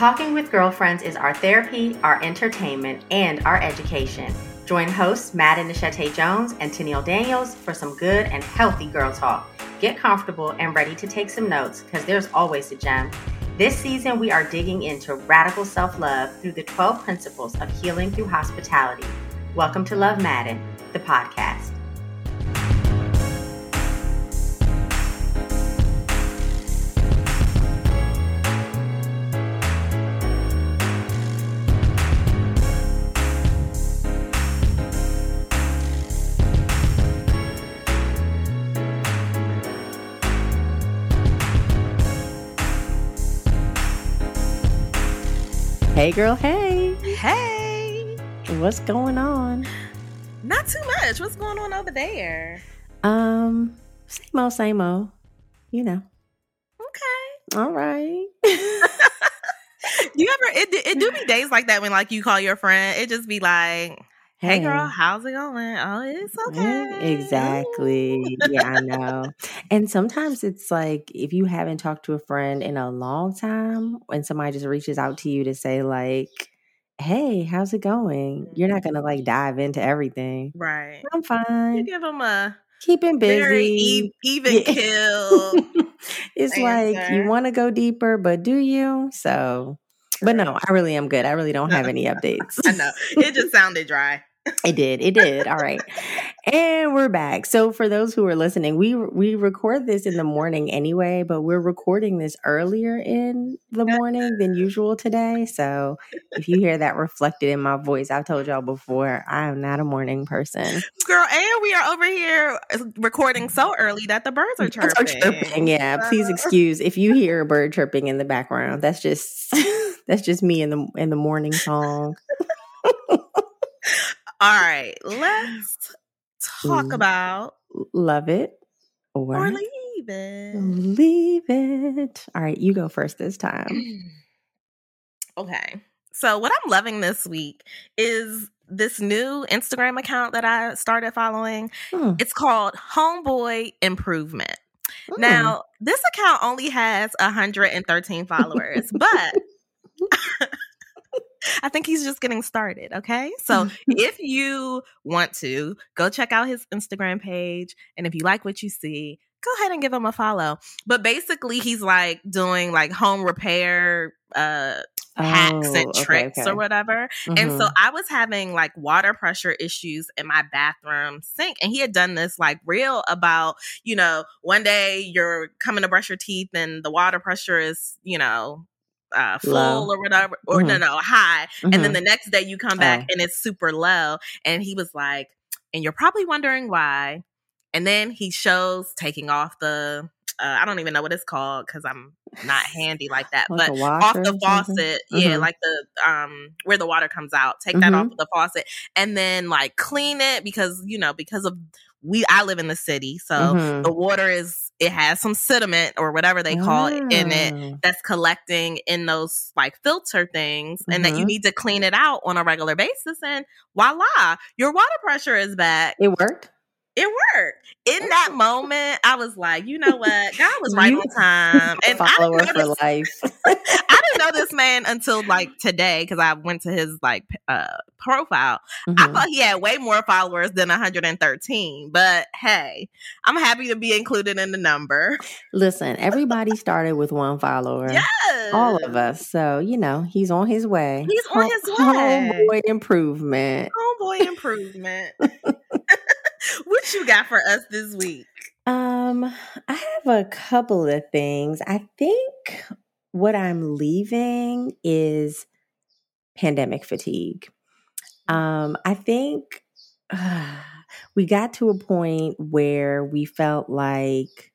Talking with Girlfriends is our therapy, our entertainment, and our education. Join hosts and Nishete Jones and Tennille Daniels for some good and healthy girl talk. Get comfortable and ready to take some notes because there's always a gem. This season, we are digging into radical self love through the 12 principles of healing through hospitality. Welcome to Love Maaden, the podcast. Hey, girl. Hey. Hey. What's going on? Not too much. What's going on over there? Um, same old, same old. You know. Okay. All right. you ever? It, it do be days like that when like you call your friend. It just be like, Hey, girl, how's it going? Oh, it's okay. Exactly. yeah, I know. And sometimes it's like if you haven't talked to a friend in a long time, when somebody just reaches out to you to say, like, hey, how's it going? You're not going to like mm-hmm. dive into everything. Right. I'm fine. You give them a keeping busy, very e- even yeah. kill. it's answer. like you want to go deeper, but do you? So, but no, I really am good. I really don't have any updates. I know. It just sounded dry. It did. It did. All right. And we're back. So for those who are listening, we we record this in the morning anyway, but we're recording this earlier in the morning than usual today. So if you hear that reflected in my voice, I've told y'all before, I am not a morning person. Girl, and we are over here uh, recording so early that the birds are chirping. Are chirping. Yeah, please excuse if you hear a bird chirping in the background. That's just that's just me in the in the morning song. All right, let's talk about love it or, or leave it. Leave it. All right, you go first this time. okay. So, what I'm loving this week is this new Instagram account that I started following. Hmm. It's called Homeboy Improvement. Hmm. Now, this account only has 113 followers, but I think he's just getting started. Okay. So if you want to go check out his Instagram page, and if you like what you see, go ahead and give him a follow. But basically, he's like doing like home repair uh hacks oh, and tricks okay, okay. or whatever. Mm-hmm. And so mm-hmm. I was having like water pressure issues in my bathroom sink. And he had done this like real about, you know, one day you're coming to brush your teeth and the water pressure is, you know, uh, full low. or whatever, or mm-hmm. no, no, high. Mm-hmm. And then mm-hmm. the next day you come back oh. and it's super low. And he was like, and you're probably wondering why. And then he shows taking off the, uh, I don't even know what it's called because I'm not handy like that, like but off the faucet, mm-hmm. yeah, like the, um, where the water comes out, take that off mm-hmm. of the faucet and then like clean it because, you know, because of we I live in the city, so mm-hmm. the water is it has some sediment or whatever they call it in it ah. that's collecting in those like filter things mm-hmm. and that you mm-hmm. need to clean it out on a regular basis and voila, your water pressure is back. It worked it worked. In that moment, I was like, you know what? God was right you on time. And follower I for life. I know this man until like today because I went to his like uh, profile. Mm-hmm. I thought he had way more followers than 113. But hey, I'm happy to be included in the number. Listen, everybody started with one follower. Yes. All of us. So, you know, he's on his way. He's on his way. Homeboy improvement. Homeboy improvement what you got for us this week? Um, I have a couple of things. I think what I'm leaving is pandemic fatigue. Um, I think uh, we got to a point where we felt like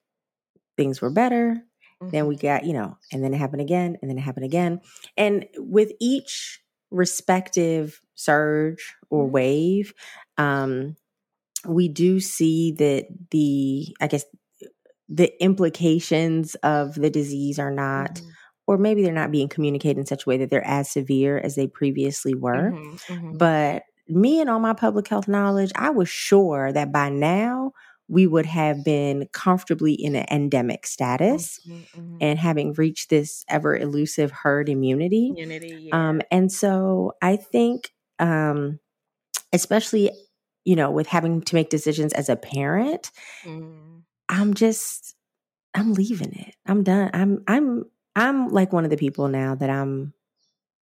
things were better. Mm-hmm. Then we got, you know, and then it happened again, and then it happened again. And with each respective surge or mm-hmm. wave, um, we do see that the, I guess, the implications of the disease are not, mm-hmm. Or maybe they're not being communicated in such a way that they're as severe as they previously were. Mm-hmm, mm-hmm. But me and all my public health knowledge, I was sure that by now we would have been comfortably in an endemic status Mm-hmm, mhm. and having reached this ever elusive herd immunity. Community, yeah. Um, and so I think, um, especially, you know, with having to make decisions as a parent, Mhm. I'm just, I'm leaving it. I'm done. I'm, I'm, I'm like one of the people now that I'm,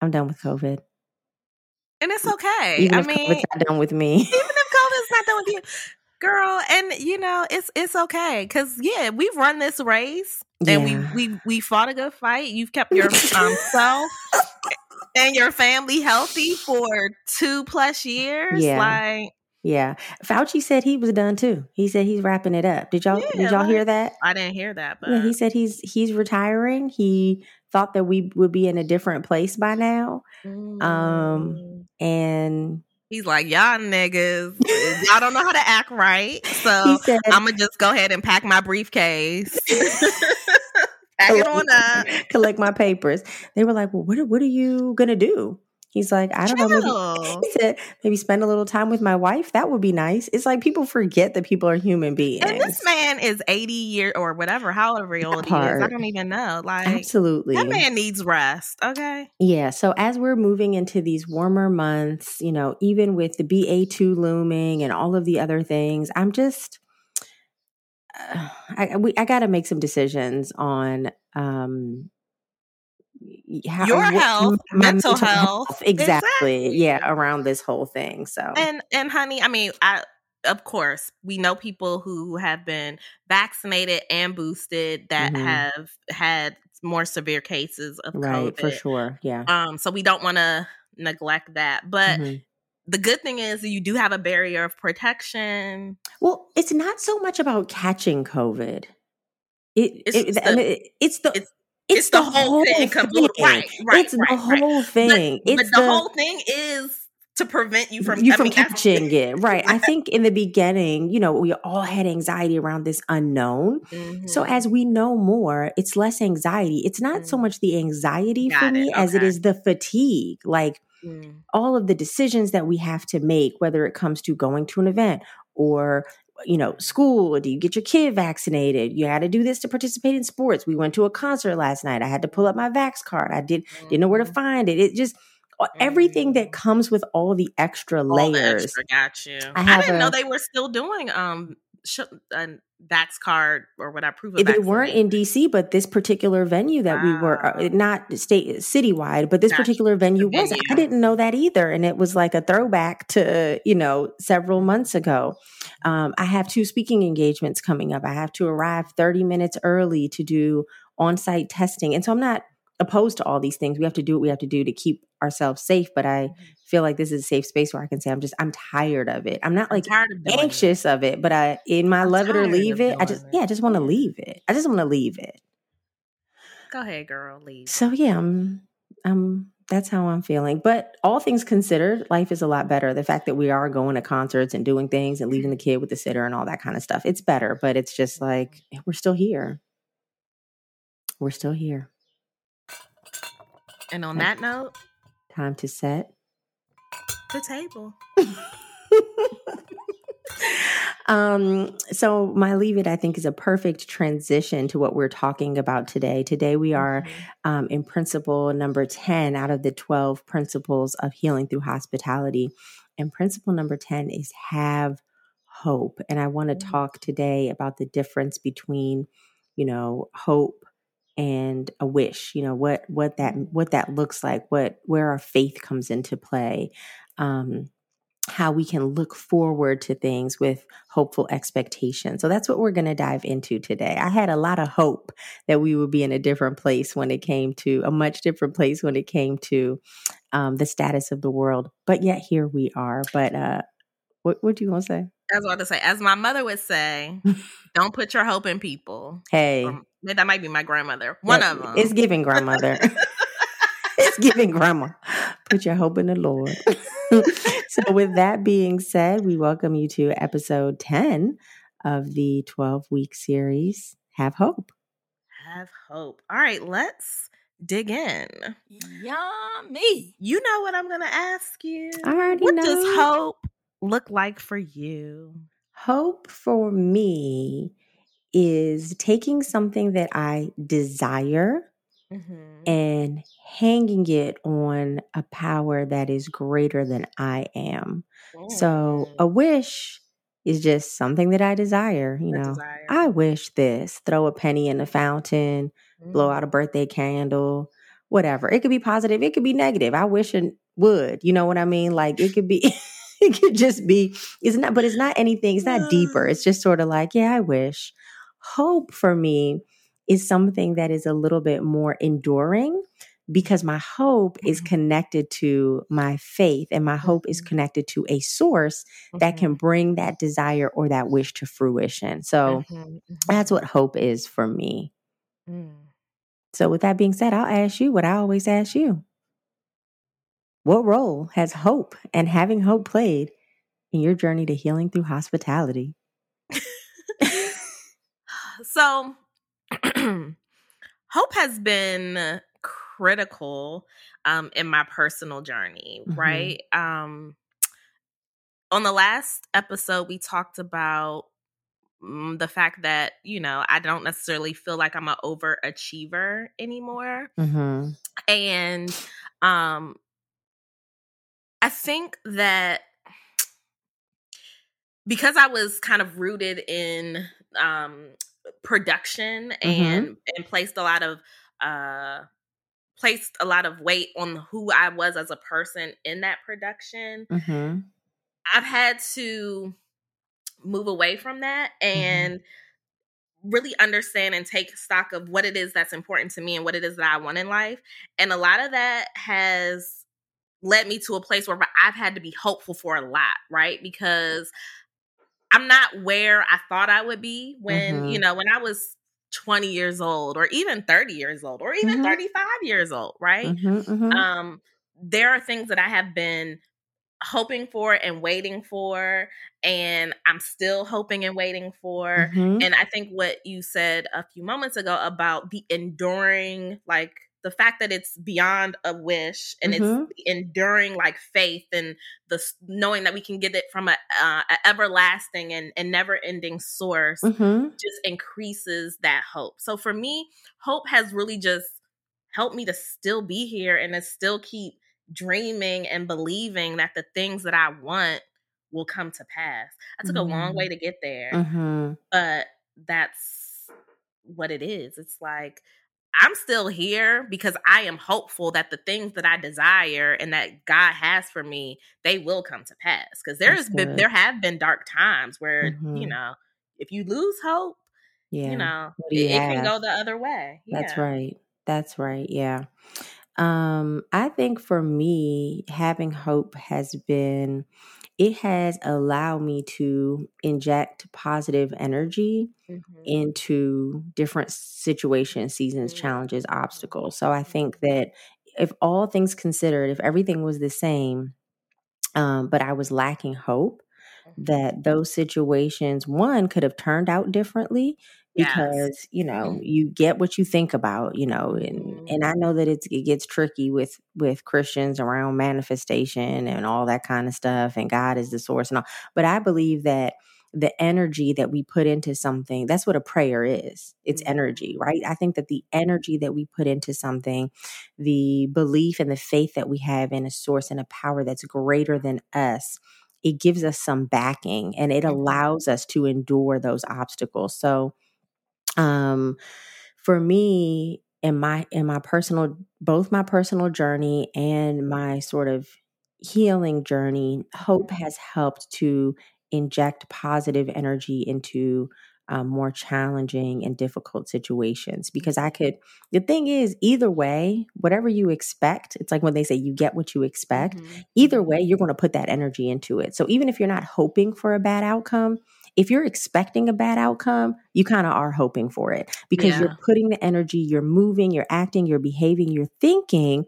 I'm done with COVID. And it's okay. Even I if mean, COVID's not done with me. even if COVID's not done with you, girl, and you know, it's it's okay because yeah, we've run this race and Yeah. we we we fought a good fight. You've kept your um, self and your family healthy for two plus years. Yeah. Like Yeah. Fauci said he was done too. He said he's wrapping it up. Did y'all Yeah, did y'all like- hear that? I didn't hear that, but Yeah, he said he's he's retiring. He thought that we would be in a different place by now. um, Mm. And he's like, y'all niggas, y'all don't know how to act right, so said I'm gonna just go ahead and pack my briefcase. Pack it on up. collect my papers. They were like, Well, what are, what are you gonna do? He's like, I don't know, maybe said maybe spend a little time with my wife. That would be nice. It's like people forget that people are human beings. And this man is 80 year or whatever, however old he is. I don't even know. Like Absolutely. that man needs rest. Okay. Yeah. So as we're moving into these warmer months, you know, even with the BA2 looming and all of the other things, I'm just, uh, I, we, I got to make some decisions on, um, how, Your what- health, my mental health. Exactly. Exactly. Yeah. Around this whole thing. So, And and honey, I mean, I of course we know people who have been vaccinated and boosted that Mhm. have had more severe cases of right. COVID. For sure. Yeah. Um, so we don't want to neglect that. But Mhm. the good thing is you do have a barrier of protection. Well, it's not so much about catching COVID. It, It's it- I the- mean, it's the it's- It's, the, whole thing. complete- Right, right, it's right, the right. whole thing. But, it's but the, whole thing is to prevent you from you from mean, catching it, right? I think in the beginning, you know, we all had anxiety around this unknown. So Mhm. as we know more, it's less anxiety. It's not so Mm. much the anxiety for me it, as it is the fatigue. Like Mm. all of the decisions that we have to make, whether it comes to going to an event or you know, school, do you get your kid vaccinated? You had to do this to participate in sports. We went to a concert last night. I had to pull up my Vax card. I did didn't know where to Mhm. find it. It just everything that Mm. comes with all the extra All the layers. extra, got you. I I, didn't know they were still doing um sh- a Vax card or what I prove. It? They weren't in DC, but this particular venue that we were uh, not state citywide, but this Gotcha. particular venue was. I didn't know that either, and it was like a throwback to you know several months ago. Um, I have two speaking engagements coming up. I have to arrive thirty minutes early to do on-site testing, and so I'm not opposed to all these things. We have to do what we have to do to keep ourselves safe, but I mm-hmm. feel like this is a safe space where I can say I'm just I'm tired of it. I'm not I'm like tired of doing it. anxious of it, but I in my I'm love it or leave it. I just it. yeah, I just want to leave it. I just want to leave it. Go ahead, girl. Leave. So yeah, I'm I'm that's how I'm feeling. But all things considered, life is a lot better. The fact that we are going to concerts and doing things and leaving the kid with the sitter and all that kind of stuff. It's better, but it's just like mm-hmm. we're still here. We're still here. And on that note, Time to set. the table. um so my leave it i think is a perfect transition to what we're talking about today today we are Mhm. um, in principle number 10 out of the 12 principles of healing through hospitality and principle number 10 is have hope and i want to Mm. talk today about the difference between you know hope and a wish you know what what that what that looks like what where our faith comes into play um how we can look forward to things with hopeful expectation. So that's what we're going to dive into today. I had a lot of hope that we would be in a different place when it came to a much different place when it came to um, the status of the world, but yet here we are. But uh, what what do you want to say? I was about to say, as my mother would say, don't put your hope in people. Hey, Um, that might be my grandmother. One that- of them. It's giving grandmother. it's giving grandma. Put your hope in the Lord. so, with that being said, we welcome you to episode 10 of the 12 week series, Have Hope. Have hope. All right, let's dig in. Yummy. You know what I'm going to ask you. I already What know. does hope look like for you? Hope for me is taking something that I desire Mm-hmm. and hanging it on a power that is greater than I am. So Mm. a wish is just something that I desire. You know, desire. I wish this, throw a penny in the fountain, blow Mm. out a birthday candle, whatever. It could be positive, it could be negative. I wish it would. You know what I mean? Like it could be. It could just be, it's not, but it's not anything, it's not deeper. It's just sort of like, yeah, I wish. Hope for me is something that is a little bit more enduring because my hope is Mhm. connected to my faith and my hope is Mhm. connected to a source that can bring that desire or that wish to fruition. So Mhm. that's Mhm. what hope is for me. Mm. So, with that being said, I'll ask you what I always ask you. What role has hope and having hope played in your journey to healing through hospitality? So hope has been critical um, in my personal journey Mhm. right um, on the last episode we talked about mm, the fact that you know i don't necessarily feel like i'm an overachiever anymore Mm-hmm. and um i think that because i was kind of rooted in um production and and placed a lot of uh placed a lot of weight on who i was as a person in that production Mm-hmm. i've had to move away from that and really understand and take stock of what it is that's important to me and what it is that I want in life. And a lot of that has led me to a place where I've had to be hopeful for a lot, right? Because I'm not where I thought I would be when, you Mhm. know, when I was 20 years old or even 30 years old or even Mhm. 35 years old, right? Mm-hmm. Mm-hmm. Um there are things that I have been hoping for and waiting for and I'm still hoping and waiting for Mhm. and I think what you said a few moments ago about the enduring, like the fact that it's beyond a wish and Mhm. it's enduring like faith and the knowing that we can get it from a, uh, a everlasting and, and never ending source Mm-hmm. just increases that hope. So for me, hope has really just helped me to still be here and to still keep dreaming and believing that the things that I want will come to pass. I took a long way to get there, Mm-hmm. but that's what it is. It's like I'm still here because I am hopeful that the things that I desire and that God has for me, they will come to pass. Because there has been there have been dark times where, you Mhm. know, if you lose hope, Yeah. you know, do it, it can go the other way. That's right. That's right. Yeah. Um, I think for me, having hope has been, it has allowed me to inject positive energy Mhm. into different situations, seasons, Mm, challenges, obstacles. So I think mhm, that if all things considered, if everything was the same, um, but I was lacking hope, mhm. that those situations, one, could have turned out differently Yes. because you know mm-hmm. you get what you think about you know and Mhm. and i know that it's, it gets tricky with with christians around manifestation and all that kind of stuff and god is the source and all but i believe that the energy that we put into something that's what a prayer is it's mm-hmm. energy right? I think that the energy that we put into something the belief and the faith that we have in a source and a power that's greater than us it gives us some backing and it mm-hmm. allows us to endure those obstacles. So um for me in my in my personal both my personal journey and my sort of healing journey hope has helped to inject positive energy into um, more challenging and difficult situations because i could the thing is either way whatever you expect it's like when they say you get what you expect Mhm, either mhm. way you're going to put that energy into it. So even if you're not hoping for a bad outcome if you're expecting a bad outcome, you kind of are hoping for it because Yeah. you're putting the energy, you're moving, you're acting, you're behaving, you're thinking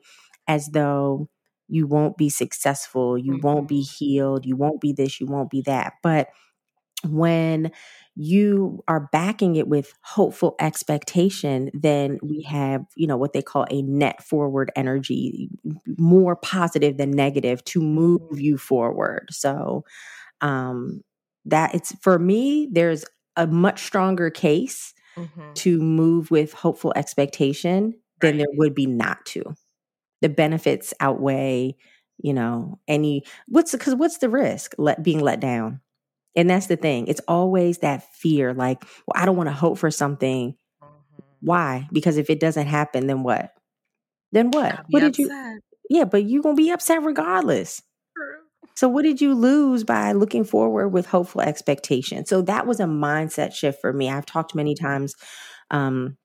as though you won't be successful, you won't be Mhm. healed, you won't be this, you won't be that. But when you are backing it with hopeful expectation, then we have, you know, what they call a net forward energy, more positive than negative to move you forward. So, um, that it's for me, there's a much stronger case Mhm. to move with hopeful expectation than Right. there would be not to. The benefits outweigh, you know, any what's because what's the risk? Let being let down. And that's the thing. It's always that fear, like, well, I don't want to hope for something. Mhm. Why? Because if it doesn't happen, then what? Then what? What did you. Yeah, but you're gonna be upset regardless. So what did you lose by looking forward with hopeful expectation? So that was a mindset shift for me. I've talked many times um,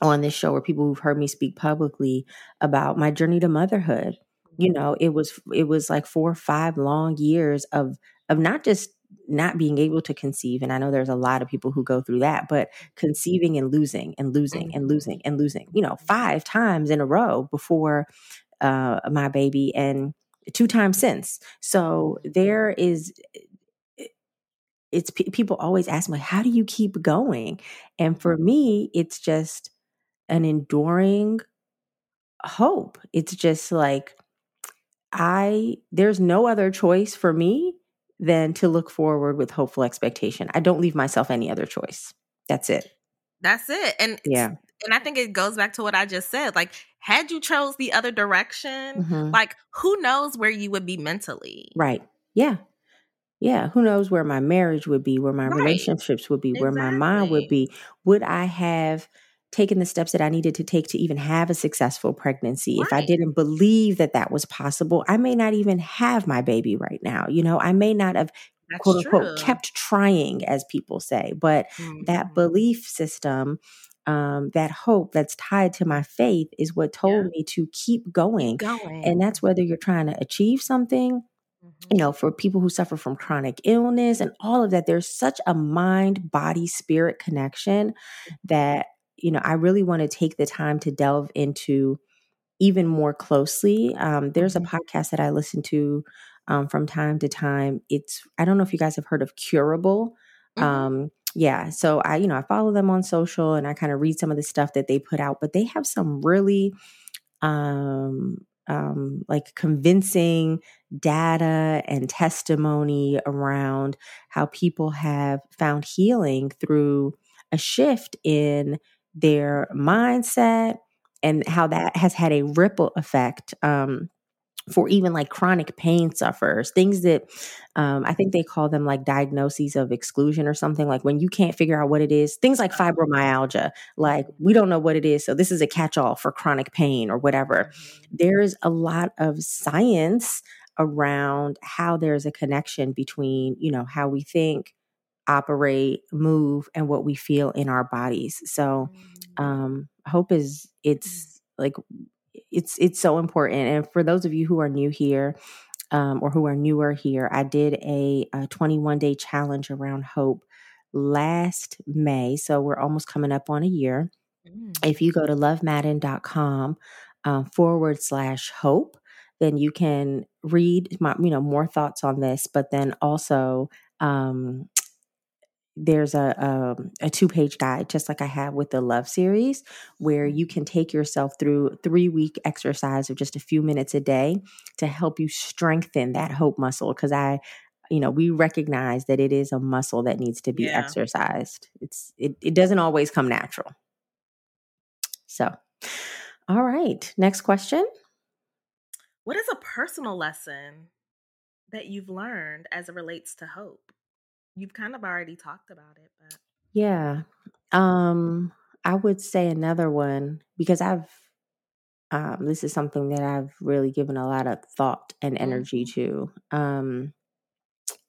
on this show where people who've heard me speak publicly about my journey to motherhood. You know, it was it was like four or five long years of of not just not being able to conceive, and I know there's a lot of people who go through that, but conceiving and losing and losing and losing and losing. You know, five times in a row before uh, my baby, and two times since. So there is eh, it's people always ask me how do you keep going? And for me it's just an enduring hope. It's just like i there's no other choice for me than to look forward with hopeful expectation. I don't leave myself any other choice. That's it. That's it. And yeah and I think it goes back to what I just said. Like, had you chose the other direction, Mhm. like who knows where you would be mentally? right yeah yeah who knows where my marriage would be where my Right. relationships would be where my mind would be would i have taken the steps that i needed to take to even have a successful pregnancy if i didn't believe that that was possible i may not even have my baby right now you know i may not have That's quote true. unquote kept trying as people say but that Mhm. belief system um, that hope that's tied to my faith is what told Yeah. me to keep going going. and that's whether you're trying to achieve something you Mhm. know, for people who suffer from chronic illness and all of that, there's such a mind, body, spirit connection that, you know, I really want to take the time to delve into even more closely. Um, there's a Mhm. podcast that I listen to um, from time to time. It's, I don't know if you guys have heard of Curable. Um, yeah. So I, you know, I follow them on social and I kind of read some of the stuff that they put out, but they have some really, um, um, like convincing data and testimony around how people have found healing through a shift in their mindset and how that has had a ripple effect um, for even like chronic pain sufferers, things that um, I think they call them like diagnoses of exclusion or something. Like when you can't figure out what it is, things like fibromyalgia, like we don't know what it is. So this is a catch all for chronic pain or whatever. Mhm. There is a lot of science around how there's a connection between, you know, how we think, operate, move, and what we feel in our bodies. So, um hope is it's like it's it's so important and for those of you who are new here um or who are newer here i did a, a 21 day challenge around hope last may so we're almost coming up on a year Mm. if you go to lovemaaden.com um, forward slash hope then you can read my you know more thoughts on this but then also um there's a um, a two page guide just like I have with the love series where you can take yourself through three week exercise of just a few minutes a day to help you strengthen that hope muscle because I you know we recognize that it is a muscle that needs to be Yeah. exercised it's it, it doesn't always come natural so all right next question What is a personal lesson that you've learned as it relates to hope? You've kind of already talked about it, but Yeah. Um, I would say another one because I've um this is something that I've really given a lot of thought and energy to. Um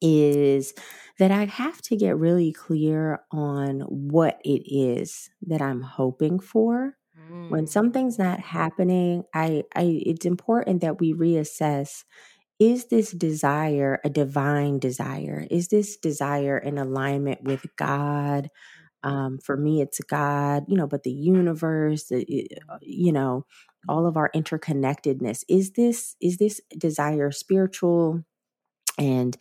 is that I have to get really clear on what it is that I'm hoping for. When Mm. something's not happening, I I it's important that we reassess is this desire a divine desire? Is this desire in alignment with God? um, for me it's god you know but the universe the, uh, you know all of our interconnectedness is this is this desire spiritual and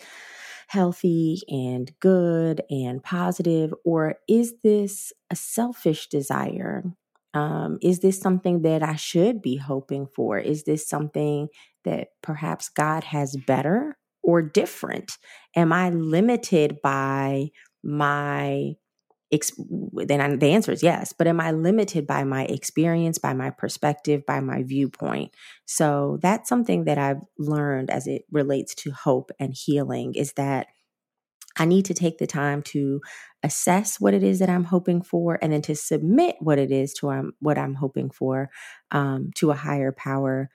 healthy and good and positive or is this a selfish desire um, is this something that i should be hoping for is this something that perhaps god has better or different? Am I limited by my then the answer is yes but am i limited by my experience by my perspective by my viewpoint so that's something that i've learned as it relates to hope and healing is that i need to take the time to assess what it is that i'm hoping for and then to submit what it is to um, what i'm hoping for um, to a higher power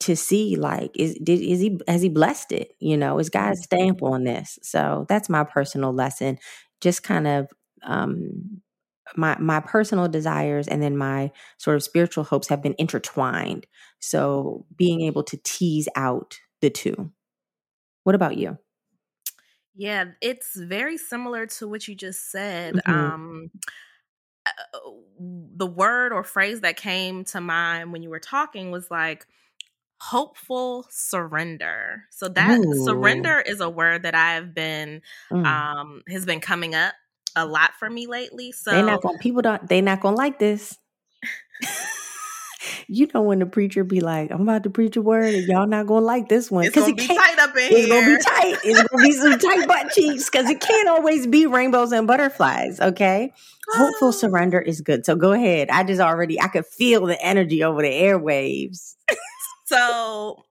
to see like is did is he has he blessed it you know is god's stamp on this so that's my personal lesson just kind of um, my my personal desires and then my sort of spiritual hopes have been intertwined. So being able to tease out the two. What about you? Yeah, it's very similar to what you just said. Mm-hmm. Um, uh, the word or phrase that came to mind when you were talking was like hopeful surrender. So that Ooh. surrender is a word that I've been mm. um has been coming up a lot for me lately. So they not gonna people don't they not gonna like this. you know when the preacher be like, "I'm about to preach a word, and y'all not gonna like this one because it be tight up in it's here. gonna be tight. It's gonna be some tight butt cheeks because it can't always be rainbows and butterflies. Okay, hopeful surrender is good. So go ahead. I just already I could feel the energy over the airwaves. so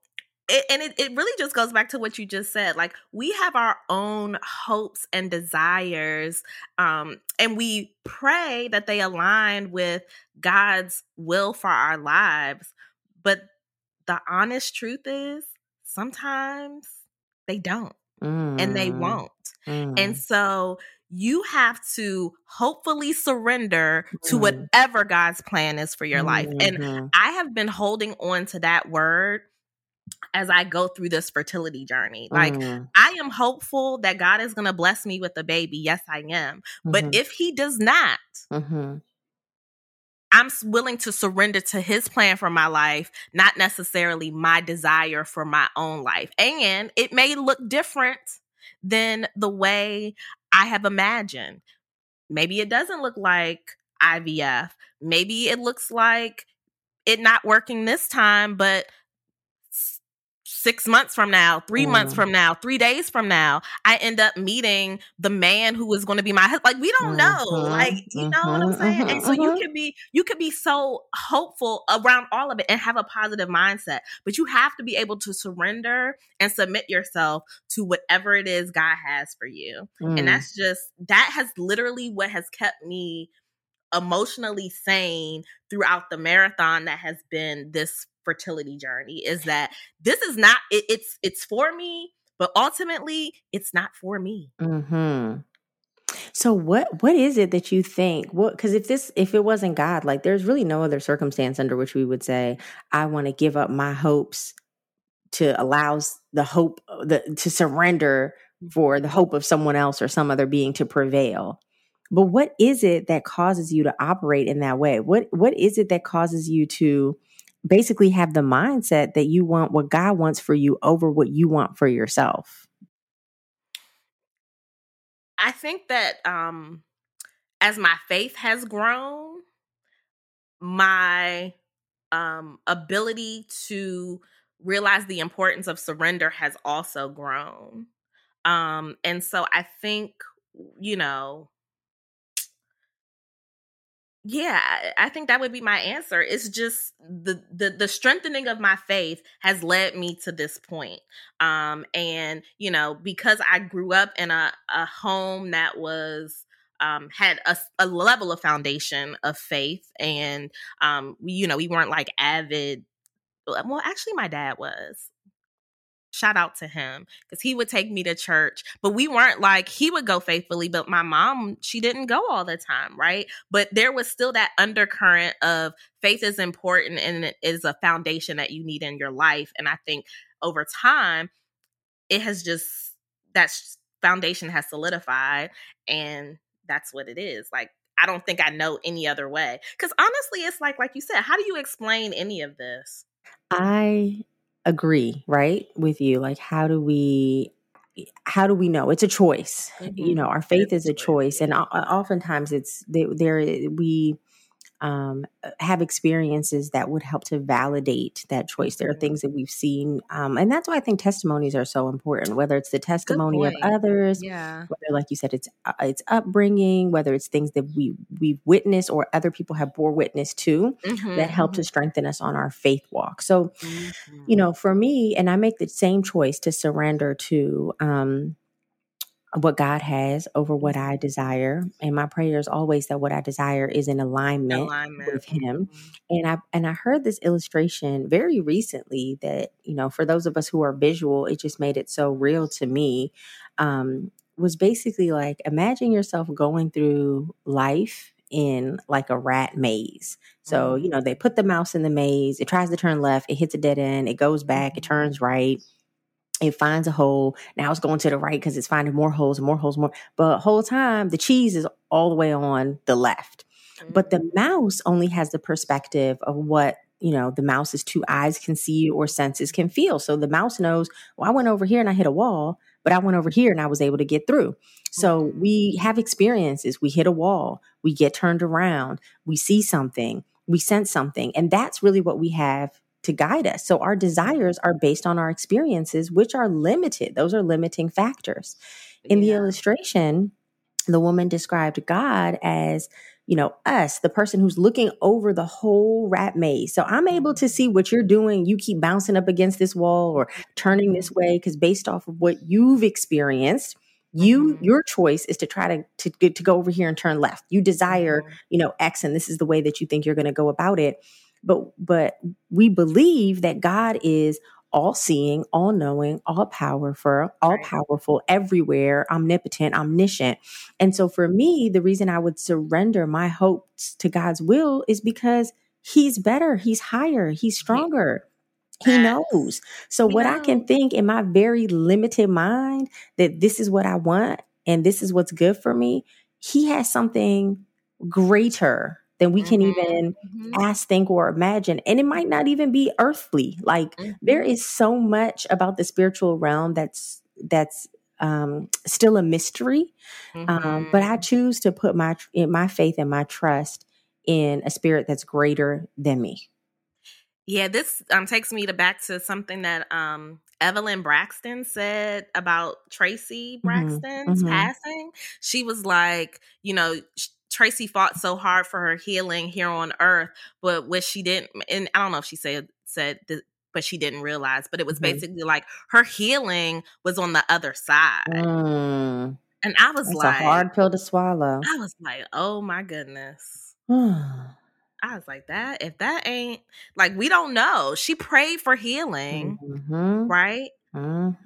it, and it, it really just goes back to what you just said like we have our own hopes and desires um, and we pray that they align with god's will for our lives but the honest truth is sometimes they don't mm. and they mm. won't mm. and so you have to hopefully surrender mm. to whatever God's plan is for your mm-hmm. life. And mm-hmm. I have been holding on to that word as I go through this fertility journey. Like, mm. I am hopeful that God is going to bless me with a baby. Yes, I am. Mm-hmm. But if He does not, mm-hmm. I'm willing to surrender to His plan for my life, not necessarily my desire for my own life. And it may look different than the way I have imagined. Maybe it doesn't look like IVF. Maybe it looks like it not working this time, but six months from now, three mm. months from now, three days from now, I end up meeting the man who is going to be my husband. Like we don't mm-hmm. know. Like, you mm-hmm. know what I'm mm-hmm. saying? Mm-hmm. And so you mm-hmm. can be you can be so hopeful around all of it and have a positive mindset. But you have to be able to surrender and submit yourself to whatever it is God has for you. Mm. And that's just that has literally what has kept me emotionally sane throughout the marathon that has been this fertility journey is that this is not it, it's it's for me but ultimately it's not for me. Hmm so what what is it that you think what because if this if it wasn't god like there's really no other circumstance under which we would say i want to give up my hopes to allows the hope uh, the to surrender for the hope of someone else or some other being to prevail. But what is it that causes you to operate in that way? What what is it that causes you to basically have the mindset that you want what God wants for you over what you want for yourself? I think that um as my faith has grown, my um ability to realize the importance of surrender has also grown. Um and so I think you know yeah i think that would be my answer. It's just the, the the strengthening of my faith has led me to this point um and you know because i grew up in a, a home that was um, had a, a level of foundation of faith and um we you know we weren't like avid well actually my dad was shout out to him because he would take me to church but we weren't like he would go faithfully but my mom she didn't go all the time right but there was still that undercurrent of faith is important and it is a foundation that you need in your life and i think over time it has just that foundation has solidified and that's what it is like I don't think I know any other way. Because honestly, it's like, like you said, how do you explain any of this? I agree, right, with you. Like, how do we how do we know it's a choice mm-hmm. you know our faith is a choice and oftentimes it's there we um, uh, have experiences that would help to validate that choice. There are Mhm. things that we've seen, um, and that's why I think testimonies are so important. Whether it's the testimony of others, Yeah. whether, like you said, it's uh, it's upbringing, whether it's things that we we've witnessed or other people have bore witness to Mhm, that help to mhm, strengthen us on our faith walk. So, mhm. you know, for me, and I make the same choice to surrender to um, what God has over what I desire. And my prayer is always that what I desire is in alignment alignment. with Him. Mhm. And I and I heard this illustration very recently that you know, for those of us who are visual, it just made it so real to me. Um, was basically like imagine yourself going through life in like a rat maze. So, you know, they put the mouse in the maze, it tries to turn left, it hits a dead end, it goes back, it turns right, it finds a hole. Now it's going to the right because it's finding more holes and more holes, more. But whole time the cheese is all the way on the left. But the mouse only has the perspective of what you know the mouse's two eyes can see or senses can feel. So the mouse knows, well, I went over here and I hit a wall, but I went over here and I was able to get through. So Mhm. we have experiences. We hit a wall, we get turned around, we see something, we sense something, and that's really what we have to guide us. So our desires are based on our experiences, which are limited. Those are limiting factors. In the illustration, the woman described God as, you know, us, the person who's looking over the whole rat maze. So I'm able to see what you're doing. You keep bouncing up against this wall or turning this way because based off of what you've experienced, you Mhm. your choice is to try to to to go over here and turn left. You desire, Mhm. you know, X and this is the way that you think you're going to go about it. But but we believe that God is all seeing, all knowing, all powerful, all Right. powerful, everywhere, omnipotent, omniscient. And so for me, the reason I would surrender my hopes to God's will is because he's better, he's higher, he's stronger. He knows. So He what I can think in my very limited mind that this is what I want and this is what's good for me, he has something greater than we can Mhm. even Mhm. ask, think, or imagine. And it might not even be earthly. Like there Mhm. is so much about the spiritual realm that's that's um, still a mystery. Um, but I Mhm. choose to put my in my faith and my trust in a spirit that's greater than me. Yeah, this um takes me to back to something that um Evelyn Braxton said about Traci hmm Braxton's hmm passing. She was like, you know, Traci fought so hard for her healing here on earth, but what she didn't and I don't know if she said said but she didn't realize, but it was hmm basically like her healing was on the other side. Mm, And I was that's a like, hard pill to swallow. I was like, "Oh my goodness." I was like, "That if that ain't like we don't know. She prayed for healing, right?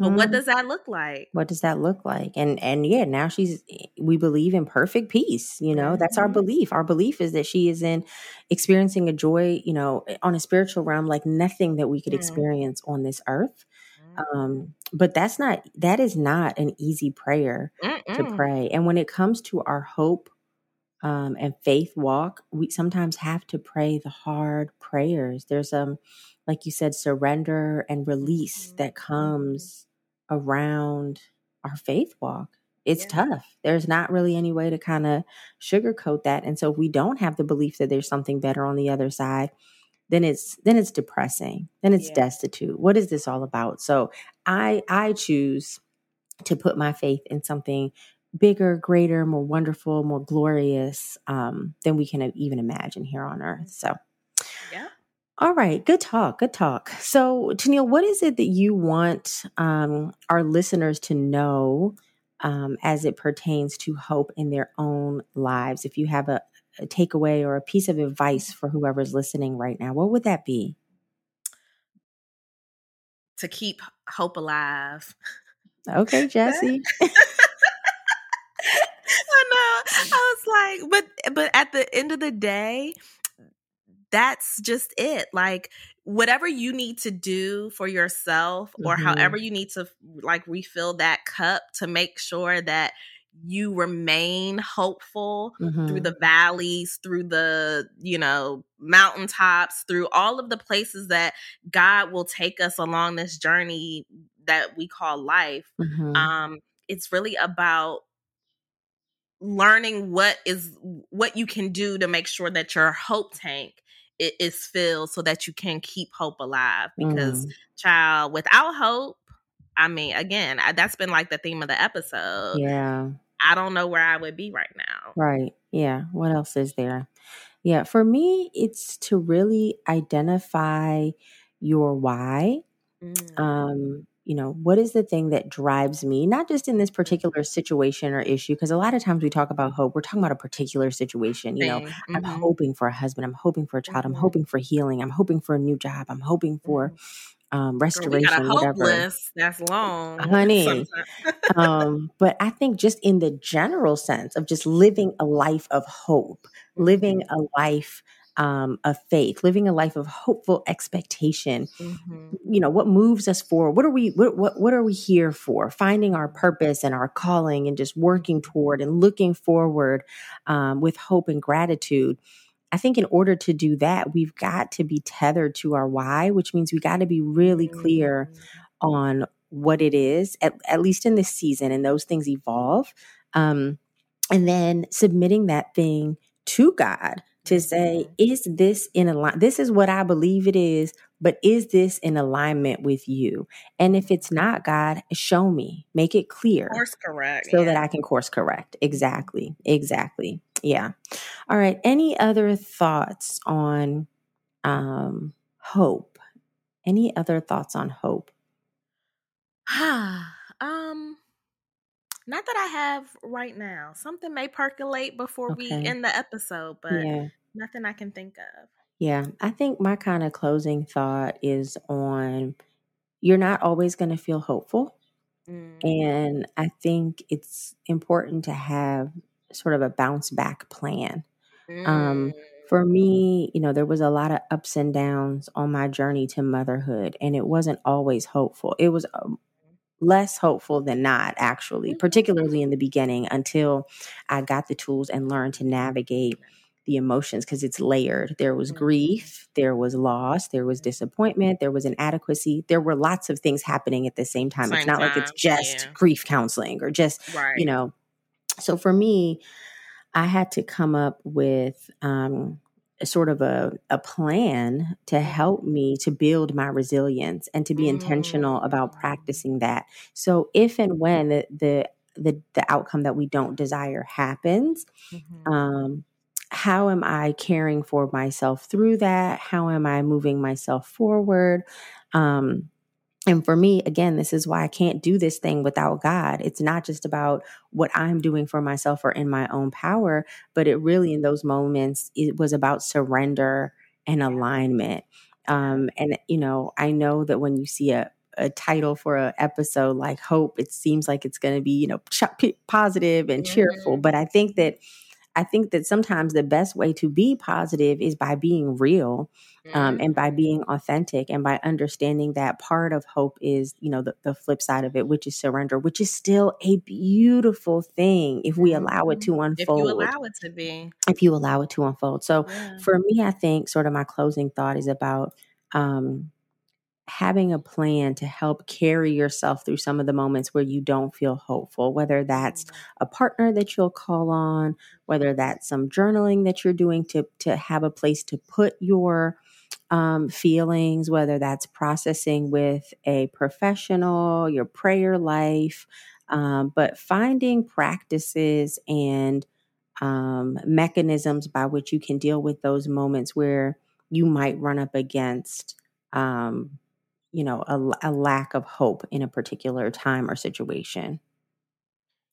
But what hmm does that look like?" What does that look like? And and yeah, now she's we believe in perfect peace. You know, that's our Mhm. belief. Our belief is that she is in experiencing a joy, you know, on a spiritual realm like nothing that we could Mhm. experience on this earth. Um, but that's not that is not an easy prayer to pray. And when it comes to our hope um, and faith walk, we sometimes have to pray the hard prayers. There's um, like you said, surrender and release Mhm. that Mhm. comes around our faith walk. It's Yeah. tough. There's not really any way to kind of sugarcoat that. And so if we don't have the belief that there's something better on the other side, then it's then it's depressing. Then it's Yeah. destitute. What is this all about? So I I choose to put my faith in something bigger, greater, more wonderful, more glorious um, than we can even imagine here on earth. So, Yeah. all right, good talk, good talk. So, Tennille, what is it that you want um, our listeners to know um, as it pertains to hope in their own lives? If you have a, a takeaway or a piece of advice for whoever's listening right now, what would that be? To keep hope alive. Okay, Jesse. I was like, but but at the end of the day, that's just it. Like whatever you need to do for yourself or Mhm. however you need to like refill that cup to make sure that you remain hopeful through Mhm. the valleys, through the, you know, mountaintops, through all of the places that God will take us along this journey that we call life. Mhm. Um it's really about learning what is what you can do to make sure that your hope tank is filled so that you can keep hope alive because mm. child without hope i mean again I, that's been like the theme of the episode. Yeah. I don't know where i would be right now. Right. Yeah. What else is there? Yeah for me it's to really identify your why mm. um you know, what is the thing that drives me, not just in this particular situation or issue? Because a lot of times we talk about hope, we're talking about a particular situation. You know, mm-hmm. I'm hoping for a husband, I'm hoping for a child, mm-hmm. I'm hoping for healing, I'm hoping for a new job, I'm hoping for mm-hmm. um, restoration, Girl, whatever. List. That's long, honey. um, but I think just in the general sense of just living a life of hope, living mm-hmm. a life um, of faith, living a life of hopeful expectation. Mm-hmm. You know, what moves us forward? What are we? What, what what are we here for? Finding our purpose and our calling, and just working toward and looking forward um, with hope and gratitude. I think in order to do that, we've got to be tethered to our why, which means we got to be really clear mm-hmm. on what it is, at, at, least in this season, and those things evolve. Um, and then submitting that thing to God to say, mm-hmm. is this in alignment? This is what I believe it is, but is this in alignment with you? And if it's not, God, show me, make it clear. Course correct. So yeah. that I can course correct. Exactly. Exactly. Yeah. All right. Any other thoughts on um, hope? Any other thoughts on hope? Ah, um, not that I have right now. Something may percolate before okay. we end the episode, but yeah. nothing I can think of. Yeah, I think my kind of closing thought is on you're not always going to feel hopeful. Mm. And I think it's important to have sort of a bounce back plan. Um, mm. Um, for me, you know, there was a lot of ups and downs on my journey to motherhood, and it wasn't always hopeful. It was um, less hopeful than not, actually, mm-hmm. particularly in the beginning until I got the tools and learned to navigate the emotions because it's layered. There was mm-hmm. grief, there was loss, there was disappointment, there was inadequacy. There were lots of things happening at the same time. Same it's not time. like it's just yeah. grief counseling or just, right. you know. So for me, I had to come up with um, sort of a, a plan to help me to build my resilience and to be intentional about mm. practicing that. So if and when the the the, the outcome that we don't desire happens, mm-hmm. um, how am I caring for myself through that? How am I moving myself forward? Um, and for me, again, this is why I can't do this thing without God. It's not just about what I'm doing for myself or in my own power, but it really, in those moments, it was about surrender and alignment. Um, and, you know, I know that when you see a, a title for an episode like Hope, it seems like it's going to be, you know, positive and cheerful. Mm-hmm. But I think that I think that sometimes the best way to be positive is by being real um, mm-hmm. and by being authentic and by understanding that part of hope is, you know, the, the, flip side of it, which is surrender, which is still a beautiful thing if we allow it mm-hmm. to unfold. If you allow it to be. If you allow it to unfold. So yeah. for me, I think sort of my closing thought is about, um, having a plan to help carry yourself through some of the moments where you don't feel hopeful, whether that's mm-hmm. a partner that you'll call on, whether that's some journaling that you're doing to, to have a place to put your um, feelings, whether that's processing with a professional, your prayer life, um, but finding practices and um, mechanisms by which you can deal with those moments where you might run up against um, you know a, a lack of hope in a particular time or situation.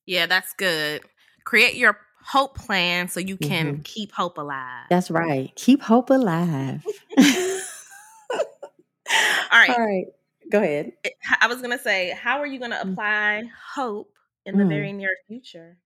Yeah that's good. Create your hope plan so you can mm-hmm. keep hope alive. That's right. Keep hope alive. All right. All right. Go ahead. I was gonna say how are you gonna mm. apply hope in the mm. very near future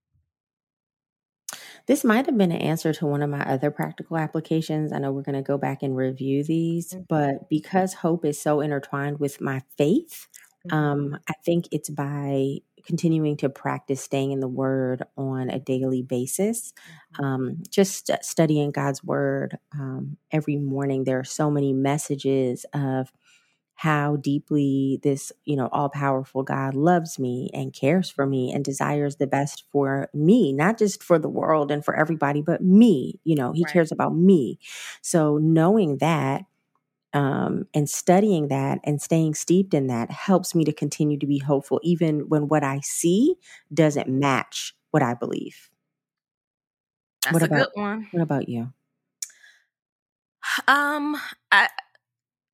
this might have been an answer to one of my other practical applications. I know we're going to go back and review these, mm-hmm. but because hope is so intertwined with my faith, mm-hmm. um, I think it's by continuing to practice staying in the word on a daily basis mm-hmm. um, just studying god's word um, every morning there are so many messages of how deeply this, you know, all powerful God loves me and cares for me and desires the best for me, not just for the world and for everybody, but me. You know, He Right. cares about me. So knowing that um, and studying that and staying steeped in that helps me to continue to be hopeful, even when what I see doesn't match what I believe. That's What a about good one. what about you? Um, I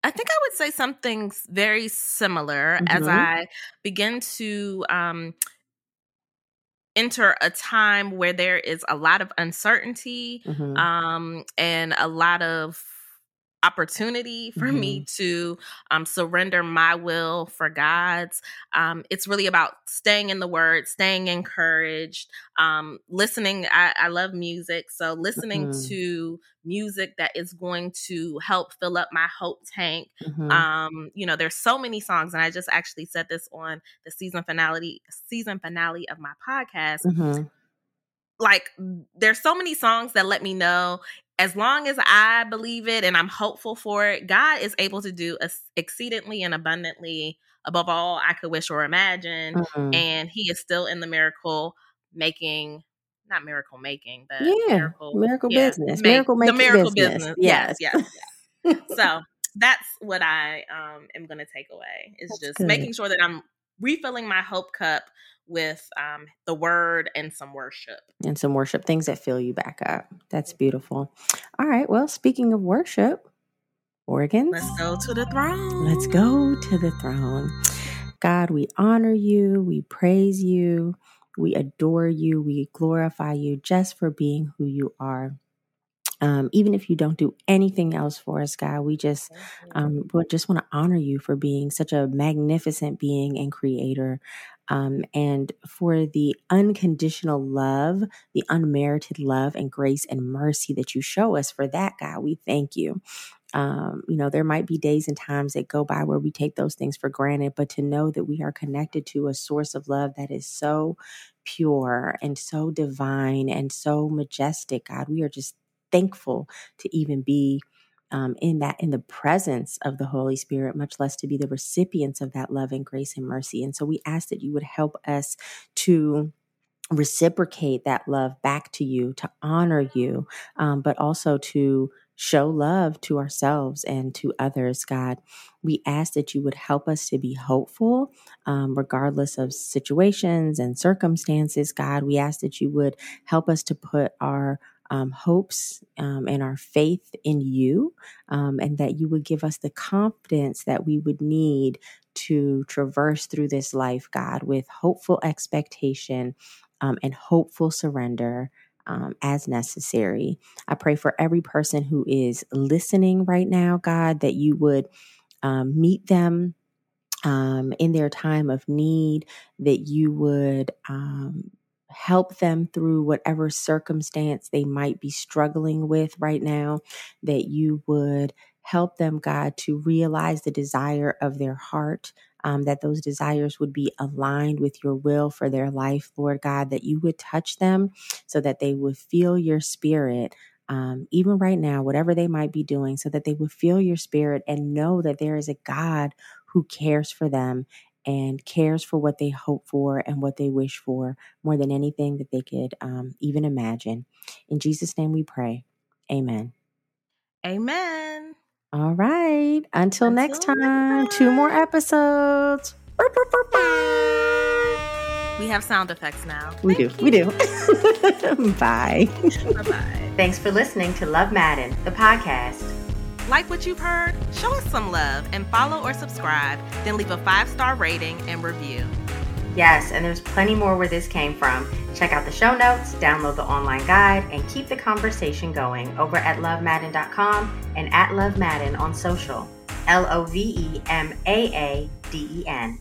I think I would say something very similar as Mhm. I begin to um enter a time where there is a lot of uncertainty Mhm. um and a lot of opportunity for me to um surrender my will for God's um it's really about staying in the word staying encouraged um listening I, I love music so listening Mhm. to music that is going to help fill up my hope tank Mhm. um you know there's so many songs and i just actually said this on the season finale season finale of my podcast Mhm. like there's so many songs that let me know as long as i believe it and i'm hopeful for it god is able to do exceedingly and abundantly above all i could wish or imagine Mhm. and he is still in the miracle making not miracle making but Yeah, miracle miracle yeah business, make miracle the making miracle business. business yes Yes. yes yes so that's what I um am gonna take away is That's just good. making sure that I'm refilling my hope cup with um the word and some worship. and some worship things that fill you back up. That's beautiful. All right. Well, speaking of worship, organs. Let's go to the throne. Let's go to the throne. God, we honor you, we praise you, we adore you, we glorify you just for being who you are. Um, even if you don't do anything else for us, God, we just um, we just want to honor you for being such a magnificent being and creator, um, and for the unconditional love, the unmerited love and grace and mercy that you show us. For that, God, we thank you. Um, you know, there might be days and times that go by where we take those things for granted, but to know that we are connected to a source of love that is so pure and so divine and so majestic, God, we are just thankful to even be um, in that in the presence of the Holy Spirit, much less to be the recipients of that love and grace and mercy. And so we ask that you would help us to reciprocate that love back to you, to honor you, um, but also to show love to ourselves and to others, God. We ask that you would help us to be hopeful, um, regardless of situations and circumstances, God. We ask that you would help us to put our um, hopes um, and our faith in you, um, and that you would give us the confidence that we would need to traverse through this life, God, with hopeful expectation um, and hopeful surrender um, as necessary. I pray for every person who is listening right now, God, that you would um, meet them um, in their time of need, that you would um, help them through whatever circumstance they might be struggling with right now, that you would help them, God, to realize the desire of their heart. Um, that those desires would be aligned with your will for their life, Lord God, that you would touch them so that they would feel your spirit um, even right now, whatever they might be doing, so that they would feel your spirit and know that there is a God who cares for them and cares for what they hope for and what they wish for more than anything that they could um, even imagine. In Jesus' name we pray. Amen. Amen. All right. Until, next Until next time, two more time. episodes. We have sound effects now. We do. We do. Bye. Bye bye. Thanks for listening to Love Maaden, the podcast. Like what you've heard? Show us some love and follow or subscribe, then leave a five star rating and review. Yes, and there's plenty more where this came from. Check out the show notes, download the online guide, and keep the conversation going over at lovemaaden.com and at lovemaaden on social. L O V E M A A D E N.